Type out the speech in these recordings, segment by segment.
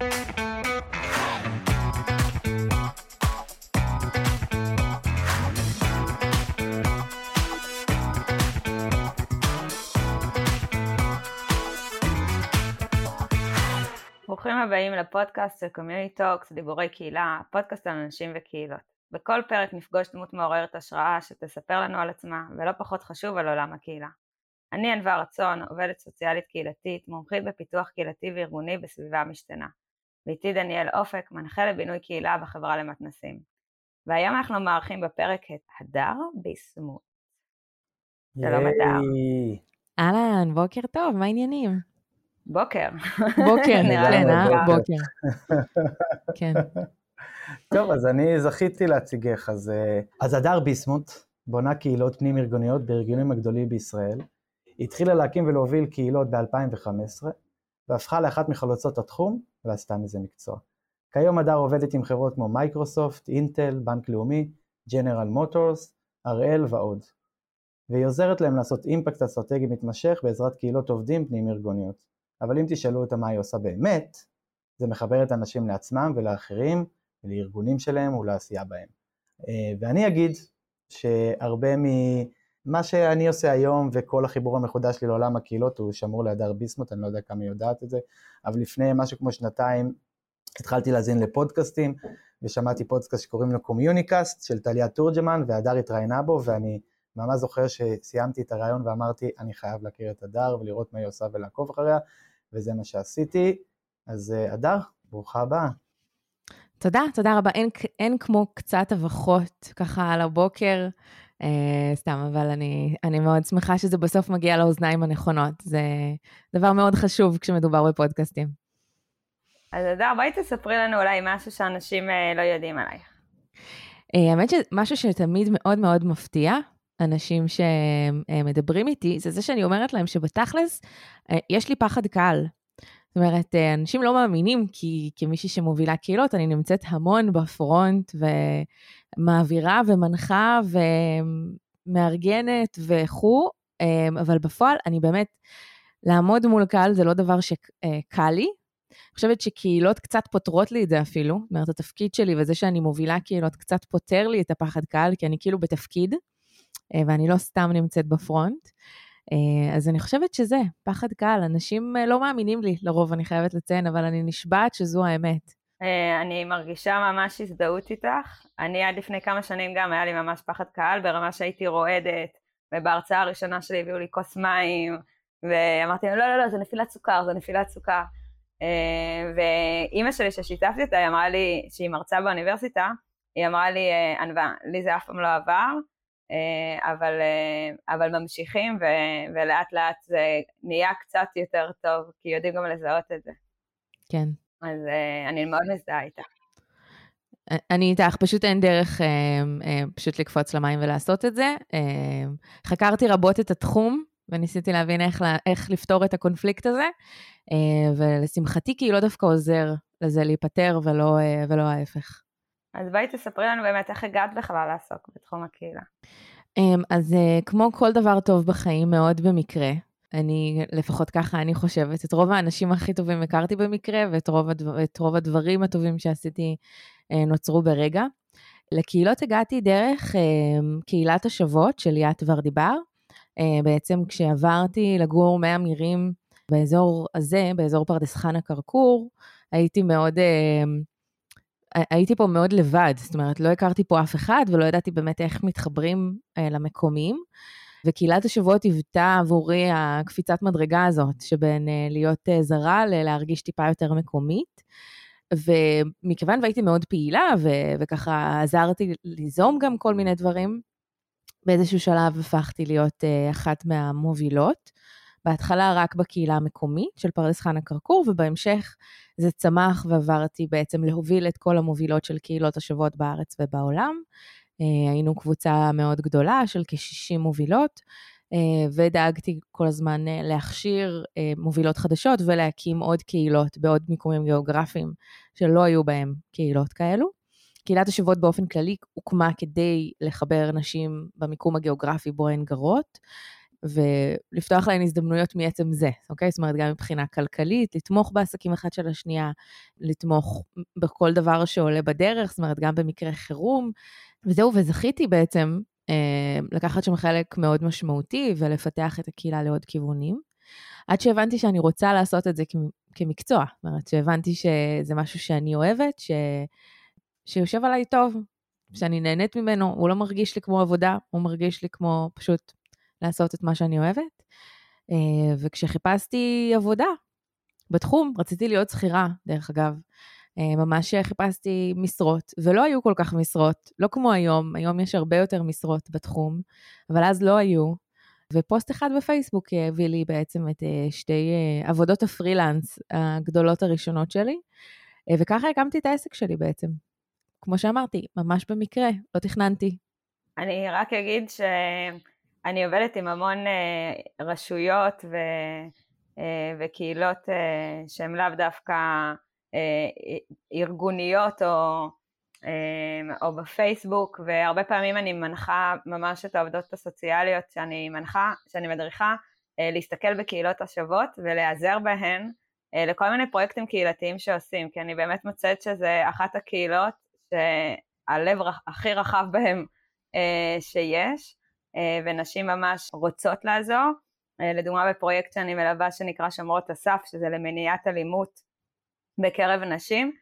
ברוכים הבאים לפודקאסט של Communi Talks, דיבורי קהילה, פודקאסט על אנשים וקהילות. בכל פרק נפגוש דמות מעוררת השראה שתספר לנו על עצמה, ולא פחות חשוב על עולם הקהילה. אני ענווה רצון, עובדת סוציאלית קהילתית, מומחית בפיתוח קהילתי וארגוני בסביבה משתנה. ואיתי דניאל אופק, מנחה לבינוי קהילה בחברה למתנסים. והיום אנחנו מארחים בפרק את הדר ביסמוט. שלום הדר. אהלן, בוקר טוב, מה העניינים? בוקר. בוקר, כן, אה? בוקר. בוקר. כן. טוב, אז אני זכיתי להציגך. אז, אה, אז הדר ביסמוט בונה קהילות פנים-ארגוניות בארגונים הגדולים בישראל. התחילה להקים ולהוביל קהילות ב-2015, והפכה לאחת מחלוצות התחום, ועשתה מזה מקצוע. כיום הדר עובדת עם חברות כמו מייקרוסופט, אינטל, בנק לאומי, ג'נרל מוטורס, הראל ועוד. והיא עוזרת להם לעשות אימפקט אסטרטגי מתמשך בעזרת קהילות עובדים פנים-ארגוניות. אבל אם תשאלו אותה מה היא עושה באמת, זה מחבר את האנשים לעצמם ולאחרים, ולארגונים שלהם ולעשייה בהם. אה, ואני אגיד שהרבה ממה שאני עושה היום וכל החיבור המחודש שלי לעולם הקהילות הוא שמור להדר ביסמוט, אני לא יודע כמה היא יודעת את זה, אבל לפני משהו כמו שנתיים התחלתי להאזין לפודקאסטים, ושמעתי פודקאסט שקוראים לו קומיוניקאסט של טליה תורג'מן, והדר התראיינה בו, ואני ממש זוכר שסיימתי את הריאיון ואמרתי, אני חייב להכיר את הדר ולראות מה היא עושה ולעקוב אחריה, וזה מה שעשיתי. אז הדר, ברוכה הבאה. תודה, תודה רבה. אין, אין כמו קצת מחמאות ככה על הבוקר, אה, סתם, אבל אני, אני מאוד שמחה שזה בסוף מגיע לאוזניים הנכונות. זה דבר מאוד חשוב כשמדובר בפודקאסטים. אז הדר, בואי תספרי לנו אולי משהו שאנשים אה, לא יודעים עלייך. אה, האמת שמשהו שתמיד מאוד מאוד מפתיע, אנשים שמדברים איתי, זה זה שאני אומרת להם שבתכלס, אה, יש לי פחד קל. זאת אומרת, אה, אנשים לא מאמינים, כי כמישהי שמובילה קהילות, אני נמצאת המון בפרונט, ומעבירה ומנחה ומארגנת וכו', אה, אבל בפועל אני באמת, לעמוד מול קהל זה לא דבר שקל לי. אני חושבת שקהילות קצת פותרות לי את זה אפילו, זאת אומרת, התפקיד שלי וזה שאני מובילה קהילות קצת פותר לי את הפחד קהל, כי אני כאילו בתפקיד. אה, ואני לא סתם נמצאת בפרונט. אה, אז אני חושבת שזה, פחד קהל. אנשים אה, לא מאמינים לי, לרוב אני חייבת לציין, אבל אני נשבעת שזו האמת. אני מרגישה ממש הזדהות איתך. אני עד לפני כמה שנים גם היה לי ממש פחד קהל, ברמה שהייתי רועדת, ובהרצאה הראשונה שלי הביאו לי כוס מים, ואמרתי להם, לא, לא, לא, זה נפילת סוכר, זה נפילת סוכר. ואימא שלי ששיתפתי אותה, היא אמרה לי, שהיא מרצה באוניברסיטה, היא אמרה לי, ענווה, לי זה אף פעם לא עבר, אה, אבל, אה, אבל ממשיכים ו, ולאט לאט זה נהיה קצת יותר טוב, כי יודעים גם לזהות את זה. כן. אז אה, אני מאוד מזדהה איתך. אני איתך, פשוט אין דרך אה, אה, פשוט לקפוץ למים ולעשות את זה. אה, חקרתי רבות את התחום, וניסיתי להבין איך, איך לפתור את הקונפליקט הזה, אה, ולשמחתי כאילו לא דווקא עוזר לזה להיפטר ולא, אה, ולא ההפך. אז בואי תספרי לנו באמת איך הגעת בכלל לעסוק בתחום הקהילה. אמ, אז אה, כמו כל דבר טוב בחיים, מאוד במקרה. אני, לפחות ככה אני חושבת, את רוב האנשים הכי טובים הכרתי במקרה, ואת רוב, הדבר, רוב הדברים הטובים שעשיתי אה, נוצרו ברגע. לקהילות הגעתי דרך אמ, קהילת השוות של ליאת ורדיבר. אה, בעצם כשעברתי לגור מאה מירים באזור הזה, באזור פרדס חנה כרכור, הייתי מאוד אמ, הייתי פה מאוד לבד, זאת אומרת, לא הכרתי פה אף אחד ולא ידעתי באמת איך מתחברים אה, למקומיים. וקהילת השבועות היוותה עבורי הקפיצת מדרגה הזאת, שבין אה, להיות אה, זרה ללהרגיש טיפה יותר מקומית. ומכיוון והייתי מאוד פעילה, ו- וככה עזרתי ליזום גם כל מיני דברים, באיזשהו שלב הפכתי להיות אה, אחת מהמובילות. בהתחלה רק בקהילה המקומית של פרדס חנה כרכור, ובהמשך זה צמח ועברתי בעצם להוביל את כל המובילות של קהילות השבועות בארץ ובעולם. אה, היינו קבוצה מאוד גדולה של כ-60 מובילות, אה, ודאגתי כל הזמן אה, להכשיר מובילות חדשות ולהקים עוד קהילות בעוד מיקומים גיאוגרפיים שלא היו בהם קהילות כאלו. קהילת השבועות באופן כללי הוקמה כדי לחבר נשים במיקום הגיאוגרפי בו הן גרות, ולפתוח להן הזדמנויות מעצם זה, אוקיי? זאת אומרת, גם מבחינה כלכלית, לתמוך בעסקים אחד של השנייה, לתמוך בכל דבר שעולה בדרך, זאת אומרת, גם במקרה חירום. וזהו, וזכיתי בעצם אה, לקחת שם חלק מאוד משמעותי ולפתח את הקהילה לעוד כיוונים. עד שהבנתי שאני רוצה לעשות את זה כמקצוע. זאת אומרת, שהבנתי שזה משהו שאני אוהבת, ש... שיושב עליי טוב, שאני נהנית ממנו, הוא לא מרגיש לי כמו עבודה, הוא מרגיש לי כמו פשוט לעשות את מה שאני אוהבת. אה, וכשחיפשתי עבודה בתחום, רציתי להיות שכירה, דרך אגב. אה, ממש חיפשתי משרות, ולא היו כל כך משרות, לא כמו היום, היום יש הרבה יותר משרות בתחום, אבל אז לא היו. ופוסט אחד בפייסבוק הביא לי בעצם את אה, שתי עבודות הפרילנס הגדולות הראשונות שלי, וככה הקמתי את העסק שלי בעצם. כמו שאמרתי, ממש במקרה, לא תכננתי. אני רק אגיד שאני עובדת עם המון uh, רשויות ו, uh, וקהילות uh, שהן לאו דווקא ארגוניות או, או בפייסבוק, והרבה פעמים אני מנחה ממש את העובדות הסוציאליות שאני מנחה, שאני מדריכה, להסתכל בקהילות השוות ולהיעזר בהן לכל מיני פרויקטים קהילתיים שעושים, כי אני באמת מוצאת שזה אחת הקהילות שהלב הכי רחב אה, שיש, אה, ונשים ממש רוצות לעזור. אה, לדוגמה בפרויקט שאני מלווה שנקרא שומרות הסף, שזה למניעת אלימות בקרב נשים,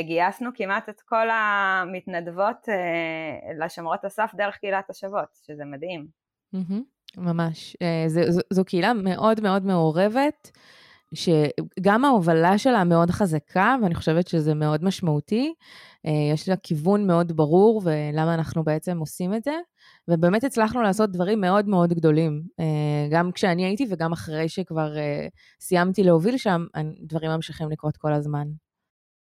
גייסנו כמעט את כל המתנדבות לשומרות הסף דרך קהילת השוות, שזה מדהים. ממש. זו, זו קהילה מאוד מאוד מעורבת. שגם ההובלה שלה מאוד חזקה, ואני חושבת שזה מאוד משמעותי. אה, יש לה כיוון מאוד ברור, ולמה אנחנו בעצם עושים את זה. ובאמת הצלחנו לעשות דברים מאוד מאוד גדולים. אה, גם כשאני הייתי וגם אחרי שכבר אה, סיימתי להוביל שם, דברים ממשיכים לקרות כל הזמן.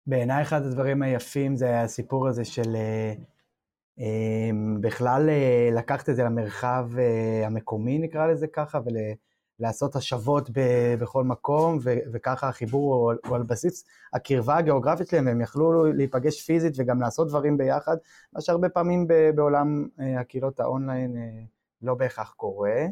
בעיניי אחד הדברים היפים זה הסיפור הזה של בכלל לקחת את זה למרחב המקומי, נקרא לזה ככה, ול... לעשות השבות ב- בכל מקום, ו- וככה החיבור הוא, הוא על בסיס הקרבה הגיאוגרפית שלהם, הם יכלו להיפגש פיזית וגם לעשות דברים ביחד, מה שהרבה פעמים ב- בעולם אה, הקהילות האונליין אה, לא בהכרח קורה.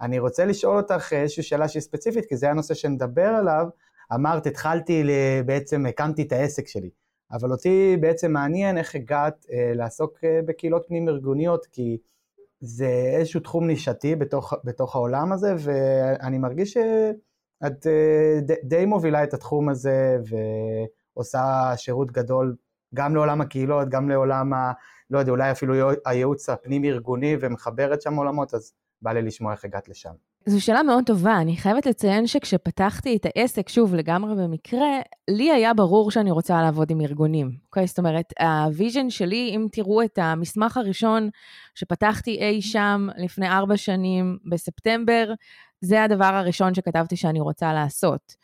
אני רוצה לשאול אותך איזושהי שאלה שהיא ספציפית, כי זה הנושא שנדבר עליו. אמרת, התחלתי, בעצם הקמתי את העסק שלי, אבל אותי בעצם מעניין איך הגעת אה, לעסוק אה, בקהילות פנים-ארגוניות, כי זה איזשהו תחום נישתי בתוך, בתוך העולם הזה, ואני מרגיש שאת אה, די, מובילה את התחום הזה ועושה שירות גדול גם לעולם הקהילות, גם לעולם, ה, לא יודע, אולי אפילו הייעוץ הפנים-ארגוני ומחברת שם עולמות, אז בא לי לשמוע איך הגעת לשם. זו שאלה מאוד טובה. אני חייבת לציין שכשפתחתי את העסק, שוב, לגמרי במקרה, לי היה ברור שאני רוצה לעבוד עם ארגונים. אוקיי? זאת אומרת, ה vision שלי, אם תראו את המסמך הראשון שפתחתי אי שם לפני ארבע שנים, בספטמבר, זה הדבר הראשון שכתבתי שאני רוצה לעשות.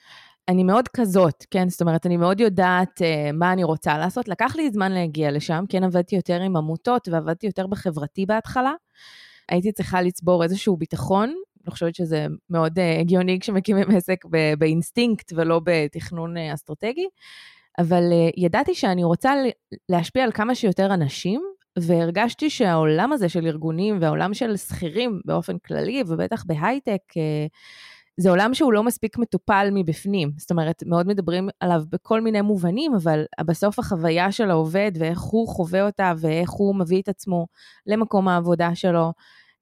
אני מאוד כזאת, כן? זאת אומרת, אני מאוד יודעת uh, מה אני רוצה לעשות. לקח לי זמן להגיע לשם, כן עבדתי יותר עם עמותות ועבדתי יותר בחברתי בהתחלה. הייתי צריכה לצבור איזשהו ביטחון אני חושבת שזה מאוד uh, הגיוני כשמקימים עסק באינסטינקט ולא בתכנון uh, אסטרטגי, אבל uh, ידעתי שאני רוצה להשפיע על כמה שיותר אנשים, והרגשתי שהעולם הזה של ארגונים והעולם של שכירים באופן כללי, ובטח בהייטק, זה עולם שהוא לא מספיק מטופל מבפנים. זאת אומרת, מאוד מדברים עליו בכל מיני מובנים, אבל בסוף החוויה של העובד ואיך הוא חווה אותה ואיך הוא מביא את עצמו למקום העבודה שלו,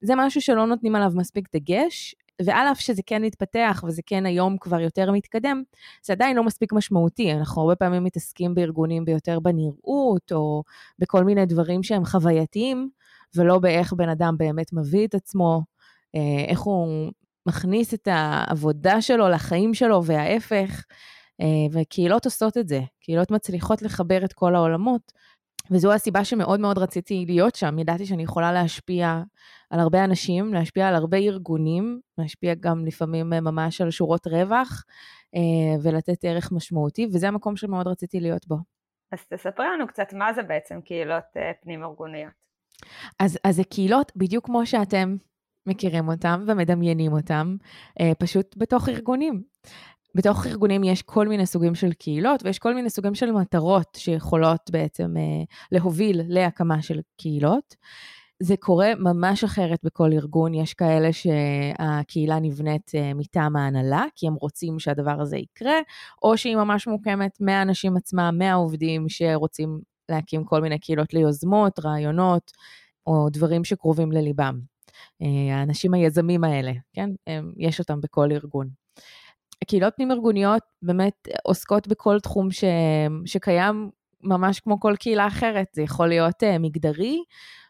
זה משהו שלא נותנים עליו מספיק דגש, ועל אף שזה כן מתפתח וזה כן היום כבר יותר מתקדם, זה עדיין לא מספיק משמעותי. אנחנו הרבה פעמים מתעסקים בארגונים ביותר בנראות, או בכל מיני דברים שהם חווייתיים, ולא באיך בן אדם באמת מביא את עצמו, אה, איך הוא מכניס את העבודה שלו לחיים שלו וההפך. אה, וקהילות עושות את זה, קהילות מצליחות לחבר את כל העולמות, וזו הסיבה שמאוד מאוד רציתי להיות שם. ידעתי שאני יכולה להשפיע על הרבה אנשים, להשפיע על הרבה ארגונים, להשפיע גם לפעמים אה, ממש על שורות רווח, אה, ולתת ערך משמעותי, וזה המקום שמאוד רציתי להיות בו. אז תספרי לנו קצת מה זה בעצם קהילות אה, פנים-ארגוניות. אז, אז זה קהילות בדיוק כמו שאתם מכירים אותם ומדמיינים אותם, פשוט בתוך ארגונים. בתוך ארגונים יש כל מיני סוגים של קהילות ויש כל מיני סוגים של מטרות שיכולות בעצם אה, להוביל להקמה של קהילות. זה קורה ממש אחרת בכל ארגון, יש כאלה שהקהילה נבנית מטעם ההנהלה, כי הם רוצים שהדבר הזה יקרה, או שהיא ממש מוקמת מהאנשים עצמם, מהעובדים שרוצים להקים כל מיני קהילות ליוזמות, רעיונות, או דברים שקרובים לליבם. האנשים היזמים האלה, כן? יש אותם בכל ארגון. קהילות פנים-ארגוניות באמת עוסקות בכל תחום ש... שקיים ממש כמו כל קהילה אחרת. זה יכול להיות uh, מגדרי,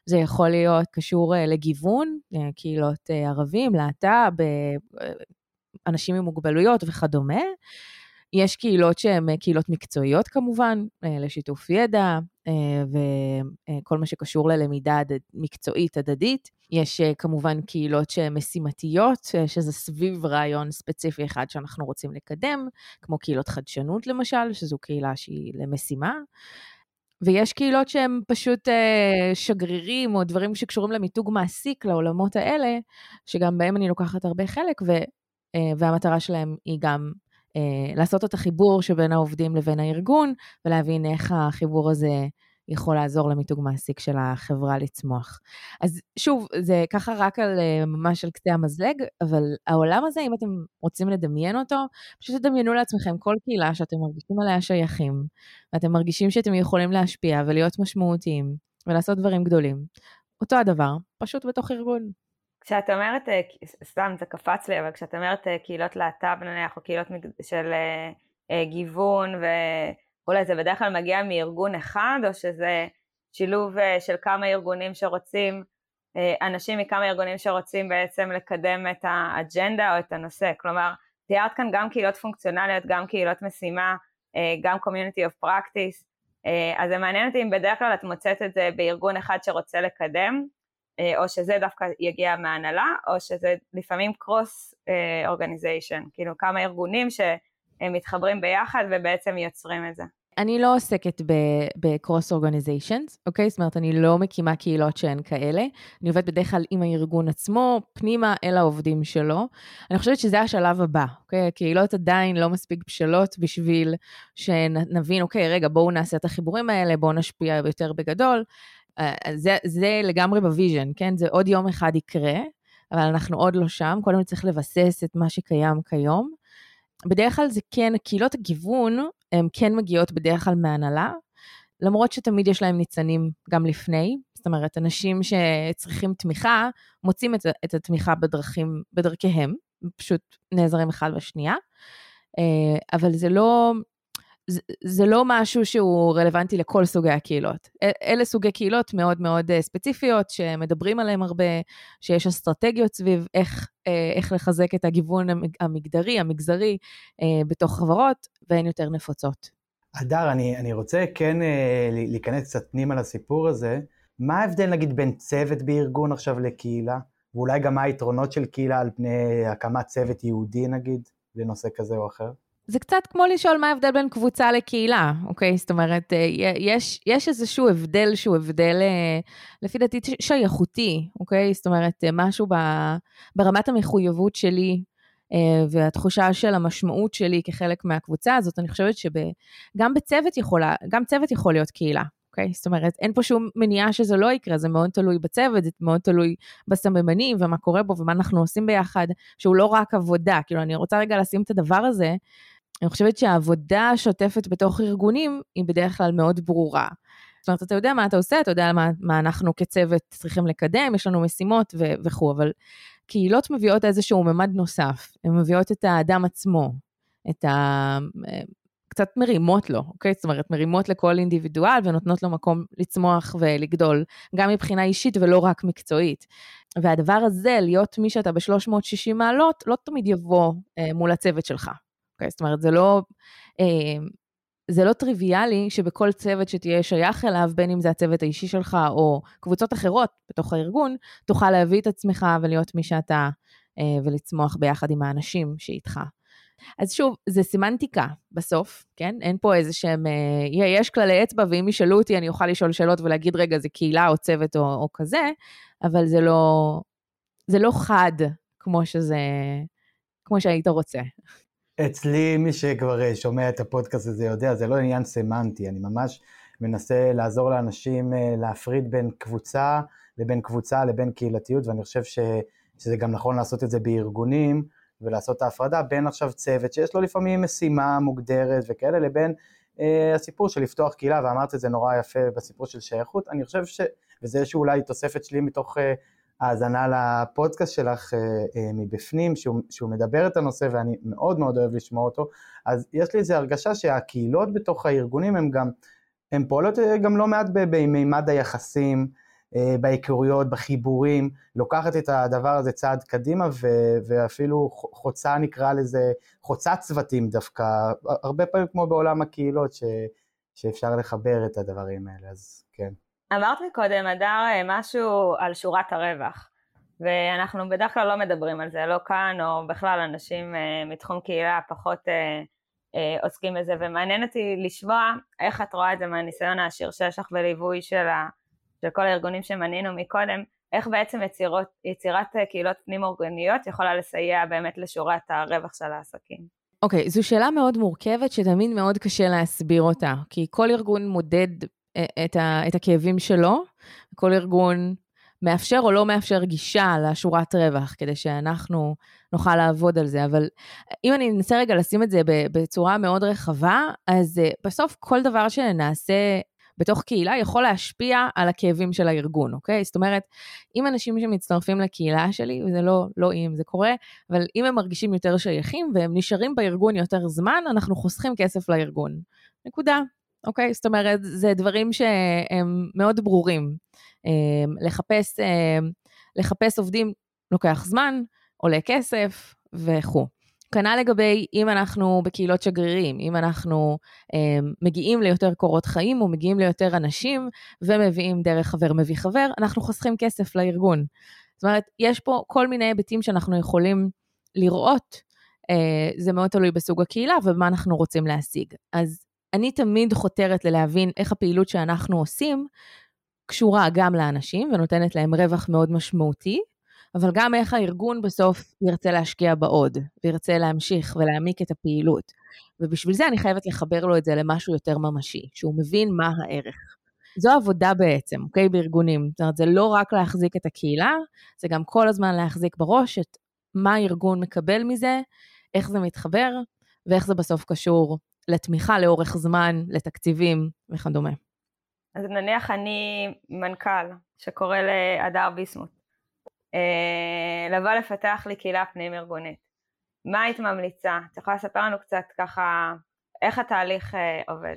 זה יכול להיות קשור uh, לגיוון, uh, קהילות uh, ערבים, להט"ב, uh, אנשים עם מוגבלויות וכדומה. יש קהילות שהן קהילות מקצועיות כמובן, לשיתוף ידע וכל מה שקשור ללמידה מקצועית הדדית. יש כמובן קהילות שהן משימתיות, שזה סביב רעיון ספציפי אחד שאנחנו רוצים לקדם, כמו קהילות חדשנות למשל, שזו קהילה שהיא למשימה. ויש קהילות שהם פשוט אה, שגרירים או דברים שקשורים למיתוג מעסיק לעולמות האלה, שגם בהם אני לוקחת הרבה חלק, ו, אה, והמטרה שלהם היא גם אה, לעשות את החיבור שבין העובדים לבין הארגון, ולהבין איך החיבור הזה יכול לעזור למיתוג מעסיק של החברה לצמוח. אז שוב, זה ככה רק על אה, ממש על קצה המזלג, אבל העולם הזה, אם אתם רוצים לדמיין אותו, פשוט תדמיינו לעצמכם כל קהילה שאתם מרגישים עליה שייכים, ואתם מרגישים שאתם יכולים להשפיע ולהיות משמעותיים, ולעשות דברים גדולים. אותו הדבר, פשוט בתוך ארגון. כשאת אומרת, אה, סתם זה קפץ לי, אבל כשאת אומרת אה, קהילות להט"ב נניח, או קהילות של אה, גיוון ואולי זה בדרך כלל מגיע מארגון אחד, או שזה שילוב של כמה ארגונים שרוצים, אנשים מכמה ארגונים שרוצים בעצם לקדם את האג'נדה או את הנושא, כלומר, תיארת כאן גם קהילות פונקציונליות, גם קהילות משימה, גם community of practice, אז זה מעניין אותי אם בדרך כלל את מוצאת את זה בארגון אחד שרוצה לקדם, או שזה דווקא יגיע מההנהלה, או שזה לפעמים קרוס אורגניזיישן, אה, כאילו כמה ארגונים שהם מתחברים ביחד ובעצם יוצרים את זה. אני לא עוסקת ב cross organizations, אוקיי? זאת אומרת, אני לא מקימה קהילות שהן כאלה. אני עובדת בדרך כלל עם הארגון עצמו, פנימה אל העובדים שלו. אני חושבת שזה השלב הבא, אוקיי? הקהילות עדיין לא מספיק בשלות בשביל שנבין, אוקיי, רגע, בואו נעשה את החיבורים האלה, בואו נשפיע יותר בגדול. אה, זה, זה לגמרי ב vision, כן? זה עוד יום אחד יקרה, אבל אנחנו עוד לא שם, קודם צריך לבסס את מה שקיים כיום. בדרך כלל זה כן, קהילות הגיוון, הן כן מגיעות בדרך כלל מהנהלה, למרות שתמיד יש להם ניצנים גם לפני, זאת אומרת, אנשים שצריכים תמיכה, מוצאים את, את התמיכה בדרכים, בדרכיהם, פשוט נעזרים אחד בשנייה, אה, אבל זה לא, זה, זה לא משהו שהוא רלוונטי לכל סוגי הקהילות. אלה סוגי קהילות מאוד מאוד אה, ספציפיות, שמדברים עליהם הרבה, שיש אסטרטגיות סביב איך, אה, איך לחזק את הגיוון המגדרי, המגזרי, אה, בתוך חברות, והן יותר נפוצות. הדר, אני, אני רוצה כן להיכנס קצת פנימה לסיפור הזה. מה ההבדל נגיד בין צוות בארגון עכשיו לקהילה? ואולי גם מה היתרונות של קהילה על פני הקמת צוות יהודי נגיד, לנושא כזה או אחר? זה קצת כמו לשאול מה ההבדל בין קבוצה לקהילה, אוקיי? זאת אומרת, אה, יש, יש איזשהו הבדל שהוא הבדל, אה, לפי דעתי, שייכותי, אוקיי? זאת אומרת, אה, משהו ב, ברמת המחויבות שלי והתחושה של המשמעות שלי כחלק מהקבוצה הזאת, אני חושבת שגם בצוות יכולה, גם צוות יכול להיות קהילה, אוקיי? זאת אומרת, אין פה שום מניעה שזה לא יקרה, זה מאוד תלוי בצוות, זה מאוד תלוי בסממנים ומה קורה בו ומה אנחנו עושים ביחד, שהוא לא רק עבודה. כאילו, אני רוצה רגע לשים את הדבר הזה אני חושבת שהעבודה השוטפת בתוך ארגונים היא בדרך כלל מאוד ברורה. זאת אומרת, אתה יודע מה אתה עושה, אתה יודע מה, מה אנחנו כצוות צריכים לקדם, יש לנו משימות ו- וכו', אבל קהילות מביאות איזשהו ממד נוסף, הן מביאות את האדם עצמו, את ה... קצת מרימות לו, אוקיי? זאת אומרת, מרימות לכל אינדיבידואל ונותנות לו מקום לצמוח ולגדול, גם מבחינה אישית ולא רק מקצועית. והדבר הזה, להיות מי שאתה ב-360 מעלות, לא תמיד יבוא אה, מול הצוות שלך, אוקיי? זאת אומרת, זה לא, אה, זה לא טריוויאלי שבכל צוות שתהיה שייך אליו, בין אם זה הצוות האישי שלך או קבוצות אחרות בתוך הארגון, תוכל להביא את עצמך ולהיות מי שאתה אה, ולצמוח ביחד עם האנשים שאיתך. אז שוב, זה סמנטיקה בסוף, כן? אין פה איזה שהם, אה, יש כללי אצבע, ואם ישאלו אותי אני אוכל לשאול שאלות ולהגיד, רגע, זה קהילה או צוות או, או כזה, אבל זה לא, זה לא חד כמו שזה, כמו שהיית רוצה. אצלי, מי שכבר אה, שומע את הפודקאסט הזה יודע, זה לא עניין סמנטי, אני ממש מנסה לעזור לאנשים אה, להפריד בין קבוצה לבין קבוצה, לבין קהילתיות, ואני חושב ש, שזה גם נכון לעשות את זה בארגונים, ולעשות את ההפרדה בין עכשיו צוות שיש לו לפעמים משימה מוגדרת וכאלה, לבין אה, הסיפור של לפתוח קהילה, ואמרת את זה נורא יפה בסיפור של שייכות, אני חושב ש... וזה איזשהו אולי תוספת שלי מתוך אה, האזנה לפודקאסט שלך אה, אה, מבפנים, שהוא, שהוא מדבר את הנושא ואני מאוד מאוד אוהב לשמוע אותו, אז יש לי איזו הרגשה שהקהילות בתוך הארגונים הם גם, הן פועלות אה, גם לא מעט במימד היחסים, בהיכרויות, בחיבורים, לוקחת את הדבר הזה צעד קדימה ו- ואפילו חוצה נקרא לזה, חוצה צוותים דווקא, הרבה פעמים כמו בעולם הקהילות ש- שאפשר לחבר את הדברים האלה, אז כן. אמרת מקודם, אדר, משהו על שורת הרווח, ואנחנו בדרך כלל לא מדברים על זה, לא כאן או בכלל אנשים uh, מתחום קהילה פחות uh, uh, עוסקים בזה, ומעניין אותי לשמוע איך את רואה את זה מהניסיון העשיר שיש לך בליווי של, ה, של כל הארגונים שמנינו מקודם, איך בעצם יצירות, יצירת קהילות פנים אורגניות יכולה לסייע באמת לשורת הרווח של העסקים. אוקיי, okay, זו שאלה מאוד מורכבת שתמיד מאוד קשה להסביר אותה, כי כל ארגון מודד את, ה, את הכאבים שלו, כל ארגון מאפשר או לא מאפשר גישה לשורת רווח, כדי שאנחנו נוכל לעבוד על זה. אבל אם אני אנסה רגע לשים את זה בצורה מאוד רחבה, אז אה, בסוף כל דבר שנעשה בתוך קהילה יכול להשפיע על הכאבים של הארגון, אוקיי? זאת אומרת, אם אנשים שמצטרפים לקהילה שלי, וזה לא, לא אם זה קורה, אבל אם הם מרגישים יותר שייכים והם נשארים בארגון יותר זמן, אנחנו חוסכים כסף לארגון. נקודה. אוקיי? זאת אומרת, זה דברים שהם מאוד ברורים. אמ, לחפש, אמ, לחפש עובדים לוקח זמן, עולה כסף וכו'. כנ"ל לגבי אם אנחנו בקהילות שגרירים, אם אנחנו אה, מגיעים ליותר קורות חיים או מגיעים ליותר אנשים ומביאים דרך חבר מביא חבר, אנחנו חוסכים כסף לארגון. זאת אומרת, יש פה כל מיני היבטים שאנחנו יכולים לראות, אה, זה מאוד תלוי בסוג הקהילה ומה אנחנו רוצים להשיג. אז אני תמיד חותרת ללהבין איך הפעילות שאנחנו עושים קשורה גם לאנשים ונותנת להם רווח מאוד משמעותי, אבל גם איך הארגון בסוף ירצה להשקיע בעוד, וירצה להמשיך ולהעמיק את הפעילות. ובשביל זה אני חייבת לחבר לו את זה למשהו יותר ממשי, שהוא מבין מה הערך. זו עבודה בעצם, אוקיי, בארגונים. זאת אומרת, זה לא רק להחזיק את הקהילה, זה גם כל הזמן להחזיק בראש את מה הארגון מקבל מזה, איך זה מתחבר, ואיך זה בסוף קשור לתמיכה לאורך זמן, לתקציבים וכדומה. אז נניח אני מנכ"ל שקורא להדר ביסמוט, אה, לבוא לפתח לי קהילה פנים ארגונית. מה היית ממליצה? את יכולה לספר לנו קצת ככה איך התהליך אה, עובד?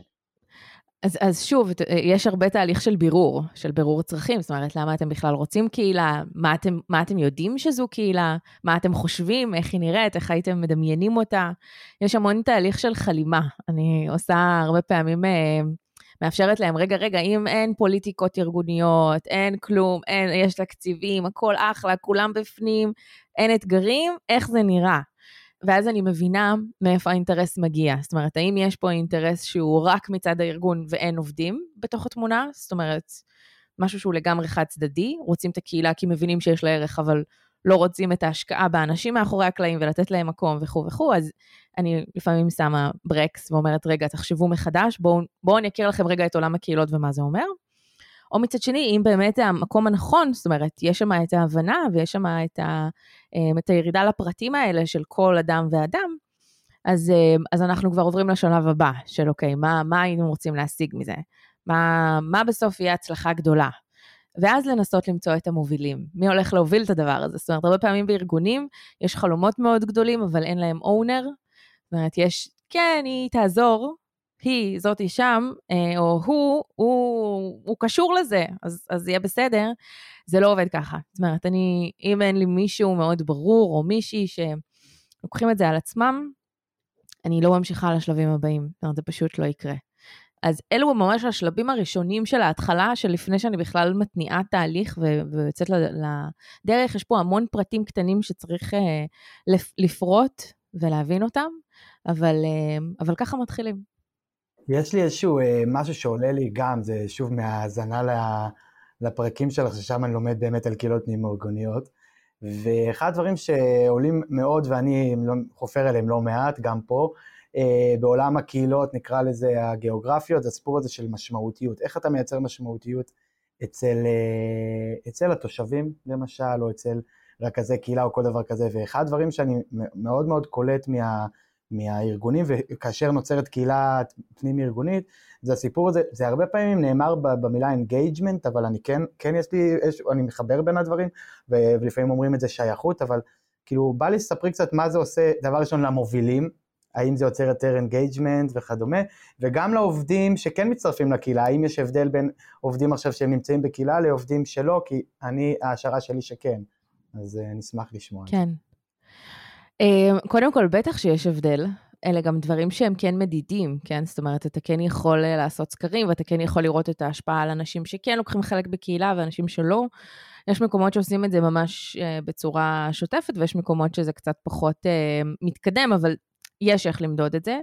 אז, אז שוב, יש הרבה תהליך של בירור, של בירור צרכים, זאת אומרת, למה אתם בכלל רוצים קהילה, מה אתם, מה אתם יודעים שזו קהילה, מה אתם חושבים, איך היא נראית, איך הייתם מדמיינים אותה. יש המון תהליך של חלימה. אני עושה הרבה פעמים, אה, מאפשרת להם, רגע, רגע, אם אין פוליטיקות ארגוניות, אין כלום, אין, יש תקציבים, הכל אחלה, כולם בפנים, אין אתגרים, איך זה נראה? ואז אני מבינה מאיפה האינטרס מגיע. זאת אומרת, האם יש פה אינטרס שהוא רק מצד הארגון ואין עובדים בתוך התמונה? זאת אומרת, משהו שהוא לגמרי חד צדדי, רוצים את הקהילה כי מבינים שיש לה ערך, אבל לא רוצים את ההשקעה באנשים מאחורי הקלעים ולתת להם מקום וכו' וכו', אז אני לפעמים שמה ברקס ואומרת, רגע, תחשבו מחדש, בואו בוא אני אכיר לכם רגע את עולם הקהילות ומה זה אומר. או מצד שני, אם באמת זה המקום הנכון, זאת אומרת, יש שם את ההבנה ויש שם את, ה, אה, את הירידה לפרטים האלה של כל אדם ואדם, אז, אה, אז אנחנו כבר עוברים לשלב הבא של אוקיי, מה, מה היינו רוצים להשיג מזה? מה, מה בסוף יהיה הצלחה גדולה? ואז לנסות למצוא את המובילים. מי הולך להוביל את הדבר הזה? זאת אומרת, הרבה פעמים בארגונים יש חלומות מאוד גדולים, אבל אין להם אונר. זאת אומרת, יש, כן, היא תעזור, היא, זאתי שם, אה, או הוא, הוא, הוא קשור לזה, אז, אז יהיה בסדר. זה לא עובד ככה. זאת אומרת, אני, אם אין לי מישהו מאוד ברור, או מישהי שלוקחים את זה על עצמם, אני לא ממשיכה לשלבים הבאים. זאת אומרת, זה פשוט לא יקרה. אז אלו ממש השלבים הראשונים של ההתחלה, שלפני שאני בכלל מתניעה תהליך ויוצאת לדרך, יש פה המון פרטים קטנים שצריך אה, לפרוט ולהבין אותם, אבל, אה, אבל ככה מתחילים. יש לי איזשהו אה, משהו שעולה לי גם, זה שוב מהאזנה לפרקים שלך, ששם אני לומד באמת על קהילות פנים-ארגוניות. ואחד הדברים שעולים מאוד, ואני לא, חופר אליהם לא מעט, גם פה, אה, בעולם הקהילות, נקרא לזה הגיאוגרפיות, זה הסיפור הזה של משמעותיות. איך אתה מייצר משמעותיות אצל, אצל התושבים למשל, או אצל רכזי קהילה או כל דבר כזה, ואחד הדברים שאני מאוד מאוד קולט מה, מהארגונים, וכאשר נוצרת קהילה פנים ארגונית, זה הסיפור הזה, זה הרבה פעמים נאמר במילה engagement, אבל אני כן, כן יש לי, יש, אני מחבר בין הדברים, ולפעמים אומרים את זה שייכות, אבל כאילו בא לי לספר קצת מה זה עושה, דבר ראשון למובילים, האם זה יוצר יותר engagement וכדומה, וגם לעובדים שכן מצטרפים לקהילה, האם יש הבדל בין עובדים עכשיו שהם נמצאים בקהילה לעובדים שלא, כי אני, ההשערה שלי שכן, אז uh, נשמח לשמוע. כן. Uh, קודם כל, בטח שיש הבדל. אלה גם דברים שהם כן מדידים, כן? זאת אומרת, אתה כן יכול אה, לעשות סקרים, ואתה כן יכול לראות את ההשפעה על אנשים שכן לוקחים חלק בקהילה ואנשים שלא. יש מקומות שעושים את זה ממש uh, בצורה שוטפת, ויש מקומות שזה קצת פחות uh, מתקדם, אבל יש איך למדוד את זה.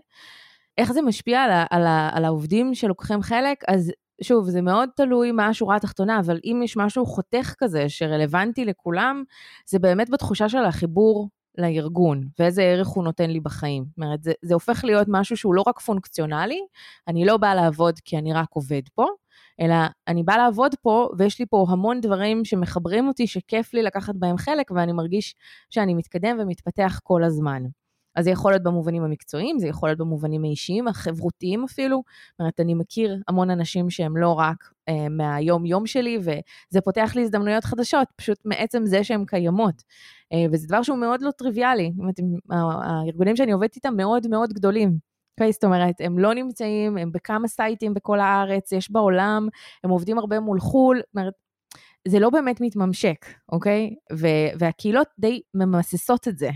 איך זה משפיע על, על, על העובדים שלוקחים חלק? אז שוב, זה מאוד תלוי מה השורה התחתונה, אבל אם יש משהו חותך כזה שרלוונטי לכולם, זה באמת בתחושה של החיבור לארגון, ואיזה ערך הוא נותן לי בחיים. זאת אומרת, זה, זה הופך להיות משהו שהוא לא רק פונקציונלי, אני לא באה לעבוד כי אני רק עובד פה, אלא אני באה לעבוד פה, ויש לי פה המון דברים שמחברים אותי, שכיף לי לקחת בהם חלק, ואני מרגיש שאני מתקדם ומתפתח כל הזמן. אז זה יכול להיות במובנים המקצועיים, זה יכול להיות במובנים האישיים, החברותיים אפילו. זאת אומרת, אני מכיר המון אנשים שהם לא רק אה, מהיום-יום שלי, וזה פותח לי הזדמנויות חדשות, פשוט מעצם זה שהן קיימות. אה, וזה דבר שהוא מאוד לא טריוויאלי. זאת אומרת, הארגונים שאני עובדת איתם מאוד מאוד גדולים. Okay, אוקיי? זאת אומרת, הם לא נמצאים, הם בכמה סייטים בכל הארץ, יש בעולם, הם עובדים הרבה מול חו"ל, זאת אומרת, זה לא באמת מתממשק, אוקיי? ו- והקהילות די ממססות את זה.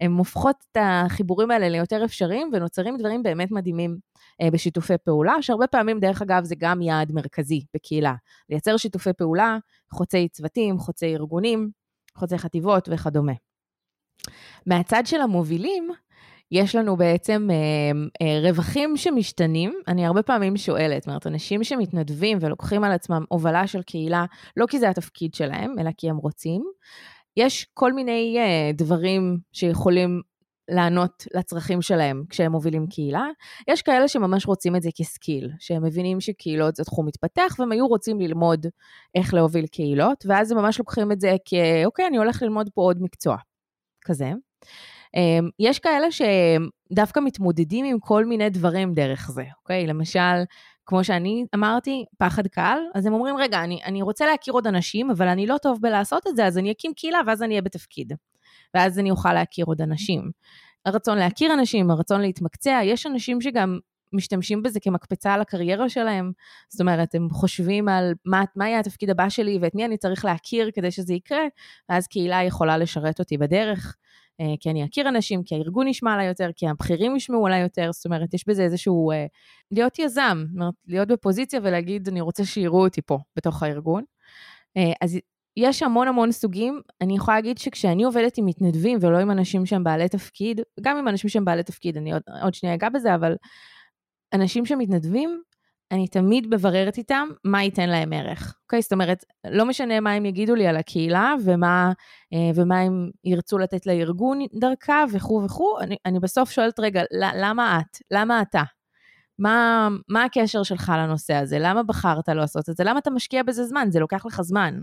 הן הופכות את החיבורים האלה ליותר אפשריים ונוצרים דברים באמת מדהימים אה, בשיתופי פעולה, שהרבה פעמים, דרך אגב, זה גם יעד מרכזי בקהילה. לייצר שיתופי פעולה, חוצי צוותים, חוצי ארגונים, חוצי חטיבות וכדומה. מהצד של המובילים, יש לנו בעצם אה, אה, רווחים שמשתנים. אני הרבה פעמים שואלת, זאת אומרת, אנשים שמתנדבים ולוקחים על עצמם הובלה של קהילה, לא כי זה התפקיד שלהם, אלא כי הם רוצים, יש כל מיני אה, דברים שיכולים לענות לצרכים שלהם כשהם מובילים קהילה. יש כאלה שממש רוצים את זה כסקיל, שהם מבינים שקהילות זה תחום מתפתח, והם היו רוצים ללמוד איך להוביל קהילות, ואז הם ממש לוקחים את זה כאוקיי, אני הולך ללמוד פה עוד מקצוע, כזה. אמ, יש כאלה שדווקא מתמודדים עם כל מיני דברים דרך זה, אוקיי? למשל, כמו שאני אמרתי, פחד קל, אז הם אומרים, רגע, אני, אני רוצה להכיר עוד אנשים, אבל אני לא טוב בלעשות את זה, אז אני אקים קהילה ואז אני אהיה בתפקיד. ואז אני אוכל להכיר עוד אנשים. הרצון להכיר אנשים, הרצון להתמקצע, יש אנשים שגם משתמשים בזה כמקפצה על הקריירה שלהם. זאת אומרת, הם חושבים על מה, מה יהיה התפקיד הבא שלי ואת מי אני צריך להכיר כדי שזה יקרה, ואז קהילה יכולה לשרת אותי בדרך. אה, כי אני אכיר אנשים, כי הארגון ישמע עליי יותר, כי הבכירים ישמעו עליי יותר, זאת אומרת, יש בזה איזשהו, אה, להיות יזם, זאת אומרת, להיות בפוזיציה ולהגיד, אני רוצה שיראו אותי פה, בתוך הארגון. אה, אז יש המון המון סוגים, אני יכולה להגיד שכשאני עובדת עם מתנדבים ולא עם אנשים שהם בעלי תפקיד, גם עם אנשים שהם בעלי תפקיד, אני עוד, עוד שנייה אגע בזה, אבל אנשים שמתנדבים, אני תמיד מבררת איתם מה ייתן להם ערך. אוקיי? זאת אומרת, לא משנה מה הם יגידו לי על הקהילה ומה, אה, ומה הם ירצו לתת לארגון דרכה וכו' וכו', אני, אני בסוף שואלת, רגע, למה את? למה אתה? מה, מה הקשר שלך לנושא הזה? למה בחרת לעשות את זה? למה אתה משקיע בזה זמן? זה לוקח לך זמן.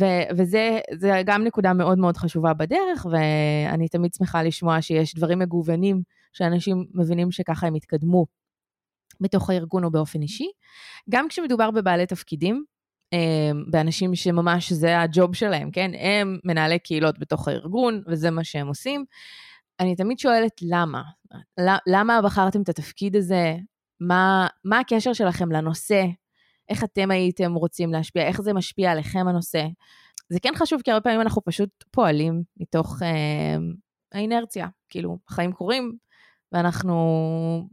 ו- וזה גם נקודה מאוד מאוד חשובה בדרך, ואני תמיד שמחה לשמוע שיש דברים מגוונים שאנשים מבינים שככה הם יתקדמו בתוך הארגון או באופן אישי. גם כשמדובר בבעלי תפקידים, אה, באנשים שממש זה הג'וב שלהם, כן? הם מנהלי קהילות בתוך הארגון, וזה מה שהם עושים. אני תמיד שואלת למה. למה בחרתם את התפקיד הזה? מה, מה הקשר שלכם לנושא? איך אתם הייתם רוצים להשפיע? איך זה משפיע עליכם הנושא? זה כן חשוב, כי הרבה פעמים אנחנו פשוט פועלים מתוך אה, האינרציה. כאילו, חיים קורים, ואנחנו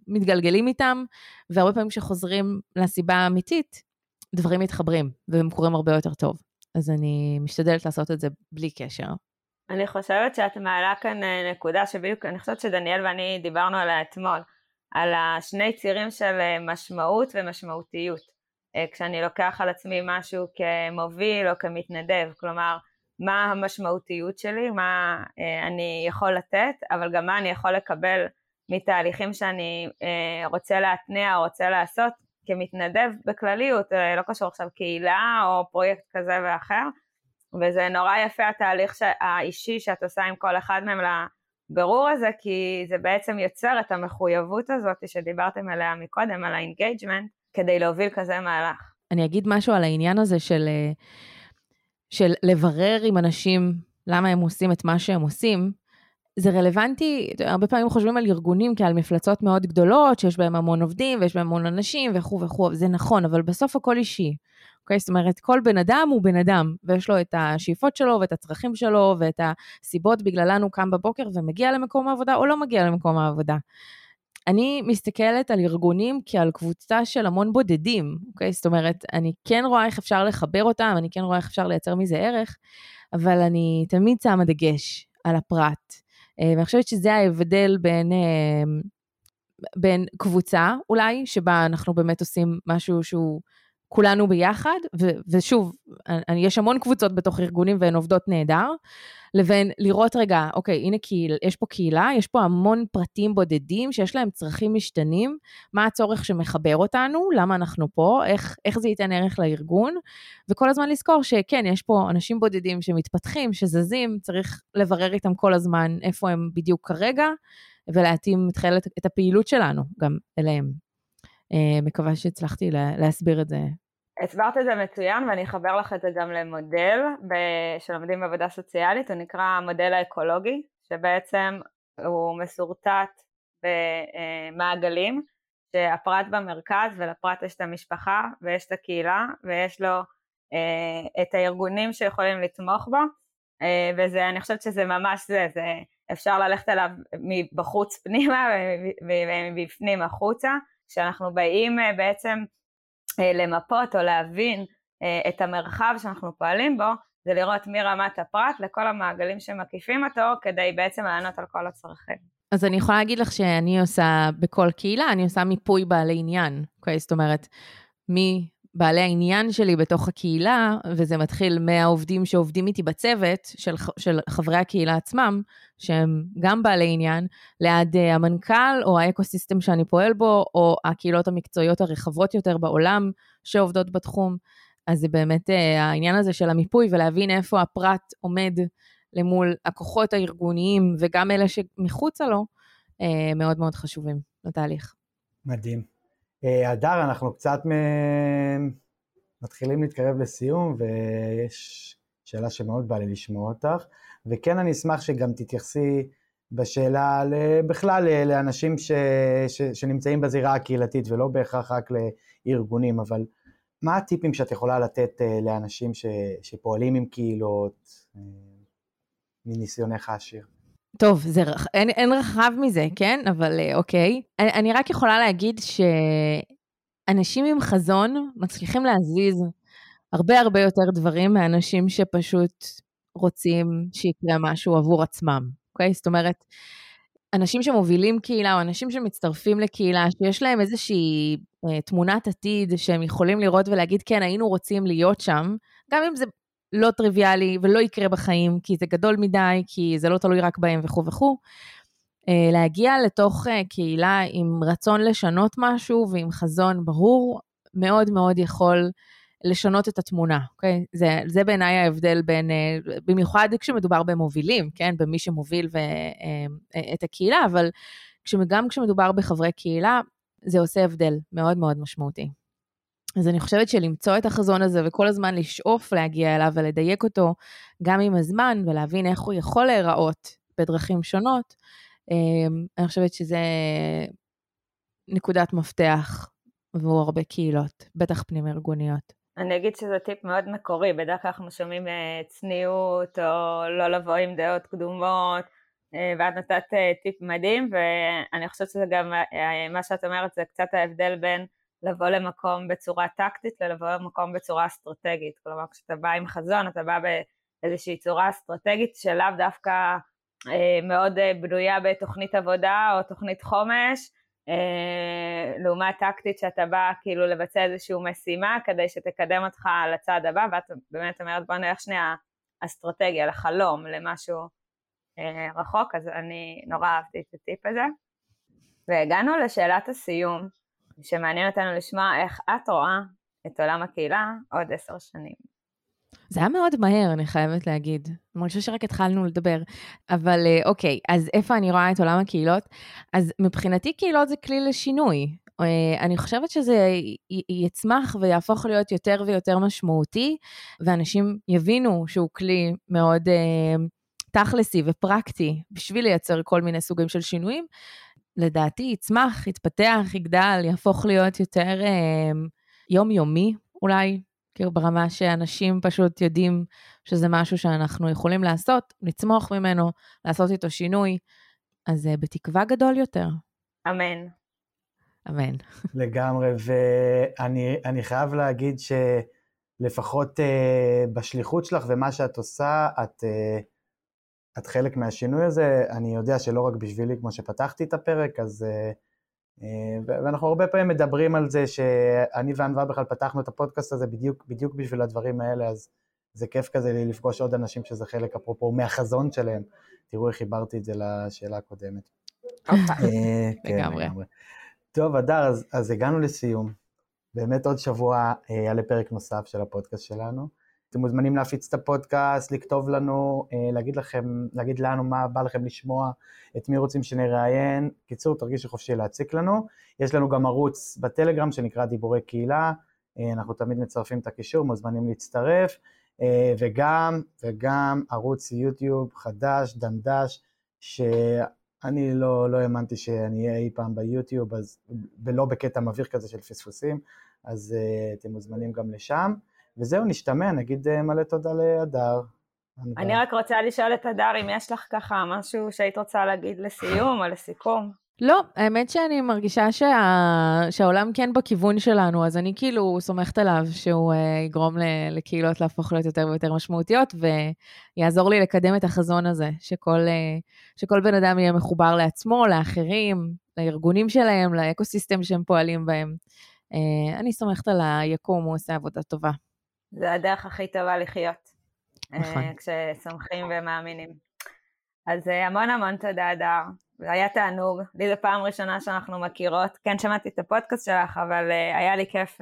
מתגלגלים איתם, והרבה פעמים כשחוזרים לסיבה האמיתית, דברים מתחברים, והם קורים הרבה יותר טוב. אז אני משתדלת לעשות את זה בלי קשר. אני חושבת שאת מעלה כאן אה, נקודה שבדיוק, אני חושבת שדניאל ואני דיברנו עליה אתמול, על השני צירים של אה, משמעות ומשמעותיות. אה, כשאני לוקח על עצמי משהו כמוביל או כמתנדב, כלומר, מה המשמעותיות שלי, מה אני יכול לתת, אבל גם מה אני יכול לקבל מתהליכים שאני אה, רוצה להתניע או רוצה לעשות כמתנדב בכלליות, אה, לא קשור עכשיו קהילה או פרויקט כזה ואחר, וזה נורא יפה התהליך האישי שאת עושה עם כל אחד מהם לבירור הזה, כי זה בעצם יוצר את המחויבות הזאת שדיברתם עליה מקודם, על ה engagement, כדי להוביל כזה מהלך. אני אגיד משהו על העניין הזה של, אה, של לברר עם אנשים למה הם עושים את מה שהם עושים. זה רלוונטי, הרבה פעמים חושבים על ארגונים כעל מפלצות מאוד גדולות, שיש בהם המון עובדים ויש בהם המון אנשים וכו' וכו', זה נכון, אבל בסוף הכל אישי. אוקיי? זאת אומרת, כל בן אדם הוא בן אדם, ויש לו את השאיפות שלו ואת הצרכים שלו ואת הסיבות בגללן הוא קם בבוקר ומגיע למקום העבודה או לא מגיע למקום העבודה. אני מסתכלת על ארגונים כעל קבוצה של המון בודדים, אוקיי? זאת אומרת, אני כן רואה איך אפשר לחבר אותם, אני כן רואה איך אפשר לייצר מזה ערך, אבל אני תמיד שמה דגש על הפרט. אה, ואני חושבת שזה ההבדל בין, אה, בין קבוצה, אולי, שבה אנחנו באמת עושים משהו שהוא כולנו ביחד, ו- ושוב, אני, יש המון קבוצות בתוך ארגונים והן עובדות נהדר, לבין לראות רגע, אוקיי, הנה קהיל, יש פה קהילה, יש פה המון פרטים בודדים שיש להם צרכים משתנים, מה הצורך שמחבר אותנו, למה אנחנו פה, איך, איך זה ייתן ערך לארגון, וכל הזמן לזכור שכן, יש פה אנשים בודדים שמתפתחים, שזזים, צריך לברר איתם כל הזמן איפה הם בדיוק כרגע, ולהתאים את, הפעילות שלנו גם אליהם. Uh, מקווה שהצלחתי לה, להסביר את זה. הסברת את זה מצוין ואני אחבר לך את זה גם למודל שלומדים בעבודה סוציאלית, הוא נקרא המודל האקולוגי, שבעצם הוא מסורטט במעגלים, שהפרט במרכז ולפרט יש את המשפחה ויש את הקהילה ויש לו אה, את הארגונים שיכולים לתמוך בו, אה, וזה, אני חושבת שזה ממש זה, זה אפשר ללכת אליו מבחוץ פנימה ומבפנים החוצה, כשאנחנו באים אה, בעצם אה, למפות או להבין אה, את המרחב שאנחנו פועלים בו, זה לראות מרמת הפרט לכל המעגלים שמקיפים אותו, כדי בעצם לענות על כל הצרכים. אז אני יכולה להגיד לך שאני עושה בכל קהילה, אני עושה מיפוי בעלי עניין, אוקיי? Okay? זאת אומרת, מבעלי העניין שלי בתוך הקהילה, וזה מתחיל מהעובדים שעובדים איתי בצוות של, של חברי הקהילה עצמם, שהם גם בעלי עניין, ליד uh, המנכ"ל או האקוסיסטם שאני פועל בו, או הקהילות המקצועיות הרחבות יותר בעולם שעובדות בתחום. אז זה באמת uh, העניין הזה של המיפוי ולהבין איפה הפרט עומד למול הכוחות הארגוניים וגם אלה שמחוצה לו, uh, מאוד מאוד חשובים לתהליך. מדהים. הדר, אנחנו קצת. מתחילים להתקרב לסיום, ויש שאלה שמאוד בא לי לשמוע אותך. וכן אני אשמח שגם תתייחסי בשאלה בכלל לאנשים ש, ש, שנמצאים בזירה הקהילתית ולא בהכרח רק לארגונים, אבל מה הטיפים שאת יכולה לתת אה, לאנשים ש, שפועלים עם קהילות אה, מניסיונך העשיר? טוב, זה, אין, אין רחב מזה, כן? אבל אה, אוקיי. אני, אני רק יכולה להגיד שאנשים עם חזון מצליחים להזיז הרבה הרבה יותר דברים מאנשים שפשוט רוצים שיקרה משהו עבור עצמם, אוקיי? זאת אומרת, אנשים שמובילים קהילה או אנשים שמצטרפים לקהילה, שיש להם איזושהי אה, תמונת עתיד שהם יכולים לראות ולהגיד, כן, היינו רוצים להיות שם, גם אם זה לא טריוויאלי ולא יקרה בחיים, כי זה גדול מדי, כי זה לא תלוי רק בהם וכו' וכו', אה, להגיע לתוך אה, קהילה עם רצון לשנות משהו ועם חזון ברור, מאוד מאוד יכול לשנות את התמונה, אוקיי? זה, זה בעיניי ההבדל בין, אה, במיוחד כשמדובר במובילים, כן? במי שמוביל ו, את הקהילה, אבל גם כשמדובר בחברי קהילה, זה עושה הבדל מאוד מאוד משמעותי. אז אני חושבת שלמצוא את החזון הזה וכל הזמן לשאוף להגיע אליו ולדייק אותו גם עם הזמן ולהבין איך הוא יכול להיראות בדרכים שונות, אה, אני חושבת שזה נקודת מפתח עבור הרבה קהילות, בטח פנים ארגוניות. אני אגיד שזה טיפ מאוד מקורי, בדרך כלל אנחנו שומעים אה, צניעות או לא לבוא עם דעות קדומות, אה, ואת נתת אה, טיפ מדהים, ואני חושבת שזה גם, מה שאת אומרת זה קצת ההבדל בין לבוא למקום בצורה טקטית ללבוא למקום בצורה אסטרטגית. כלומר, כשאתה בא עם חזון, אתה בא באיזושהי צורה אסטרטגית שלאו דווקא מאוד בנויה בתוכנית עבודה או תוכנית חומש, אה, לעומת טקטית שאתה בא כאילו לבצע איזושהי משימה כדי שתקדם אותך לצד הבא ואת באמת אומרת בוא נלך שנייה אסטרטגיה, לחלום, למשהו אה, רחוק, אז אני נורא אהבתי את הטיפ הזה. והגענו לשאלת הסיום, שמעניין אותנו לשמוע איך את רואה את עולם הקהילה עוד עשר שנים. זה היה מאוד מהר, אני חייבת להגיד. אני מרגישה שרק התחלנו לדבר. אבל אה, אוקיי, אז איפה אני רואה את עולם הקהילות? אז מבחינתי קהילות זה כלי לשינוי. אה, אני חושבת שזה יצמח ויהפוך להיות יותר ויותר משמעותי, ואנשים יבינו שהוא כלי מאוד אה, תכלסי ופרקטי בשביל לייצר כל מיני סוגים של שינויים. לדעתי יצמח, יתפתח, יגדל, יהפוך להיות יותר אה, יומיומי אולי, כאילו ברמה שאנשים פשוט יודעים שזה משהו שאנחנו יכולים לעשות, לצמוח ממנו, לעשות איתו שינוי, אז uh, בתקווה גדול יותר. אמן. אמן. לגמרי, ואני חייב להגיד שלפחות uh, בשליחות שלך ומה שאת עושה, את, uh, את חלק מהשינוי הזה. אני יודע שלא רק בשבילי, כמו שפתחתי את הפרק, אז... Uh, ואנחנו הרבה פעמים מדברים על זה שאני וענווה בכלל פתחנו את הפודקאסט הזה בדיוק, בדיוק בשביל הדברים האלה, אז זה כיף כזה לי לפגוש עוד אנשים שזה חלק, אפרופו, מהחזון שלהם. תראו איך חיברתי את זה לשאלה הקודמת. אה, כן, לגמרי. טוב, אדר, אז, אז הגענו לסיום. באמת עוד שבוע יעלה פרק נוסף של הפודקאסט שלנו. אתם מוזמנים להפיץ את הפודקאסט, לכתוב לנו, אה, להגיד לכם, להגיד לנו מה בא לכם לשמוע, את מי רוצים שנראיין. קיצור, תרגישו חופשי להציק לנו. יש לנו גם ערוץ בטלגרם שנקרא דיבורי קהילה, אה, אנחנו תמיד מצרפים את הקישור, מוזמנים להצטרף. אה, וגם, וגם ערוץ יוטיוב חדש, דנדש, שאני לא, לא האמנתי שאני אהיה אי פעם ביוטיוב, אז, ולא בקטע מבהיר כזה של פספוסים, אז אתם מוזמנים גם לשם. וזהו, נשתמע, נגיד אה, מלא תודה להדר. אני רק רוצה לשאול את הדר אם יש לך ככה משהו שהיית רוצה להגיד לסיום או לסיכום. לא, האמת שאני מרגישה שה... שהעולם כן בכיוון שלנו, אז אני כאילו סומכת עליו שהוא uh, יגרום ל... לקהילות להפוך להיות יותר ויותר משמעותיות, ויעזור לי לקדם את החזון הזה, שכל, uh, שכל בן אדם יהיה מחובר לעצמו, לאחרים, לארגונים שלהם, לאקוסיסטם שהם פועלים בהם. Uh, אני סומכת על היקום, הוא עושה עבודה טובה. זה הדרך הכי טובה לחיות. נכון. אה, כשסומכים ומאמינים. אז אה, המון המון תודה, אדר. זה היה תענוג. לי זו פעם ראשונה שאנחנו מכירות. כן, שמעתי את הפודקאסט שלך, אבל uh, היה לי כיף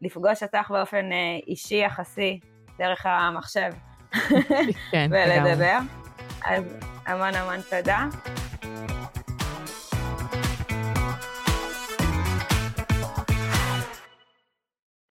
לפגוש אותך באופן אישי יחסי, דרך המחשב. כן, ולדבר. אז המון המון תודה.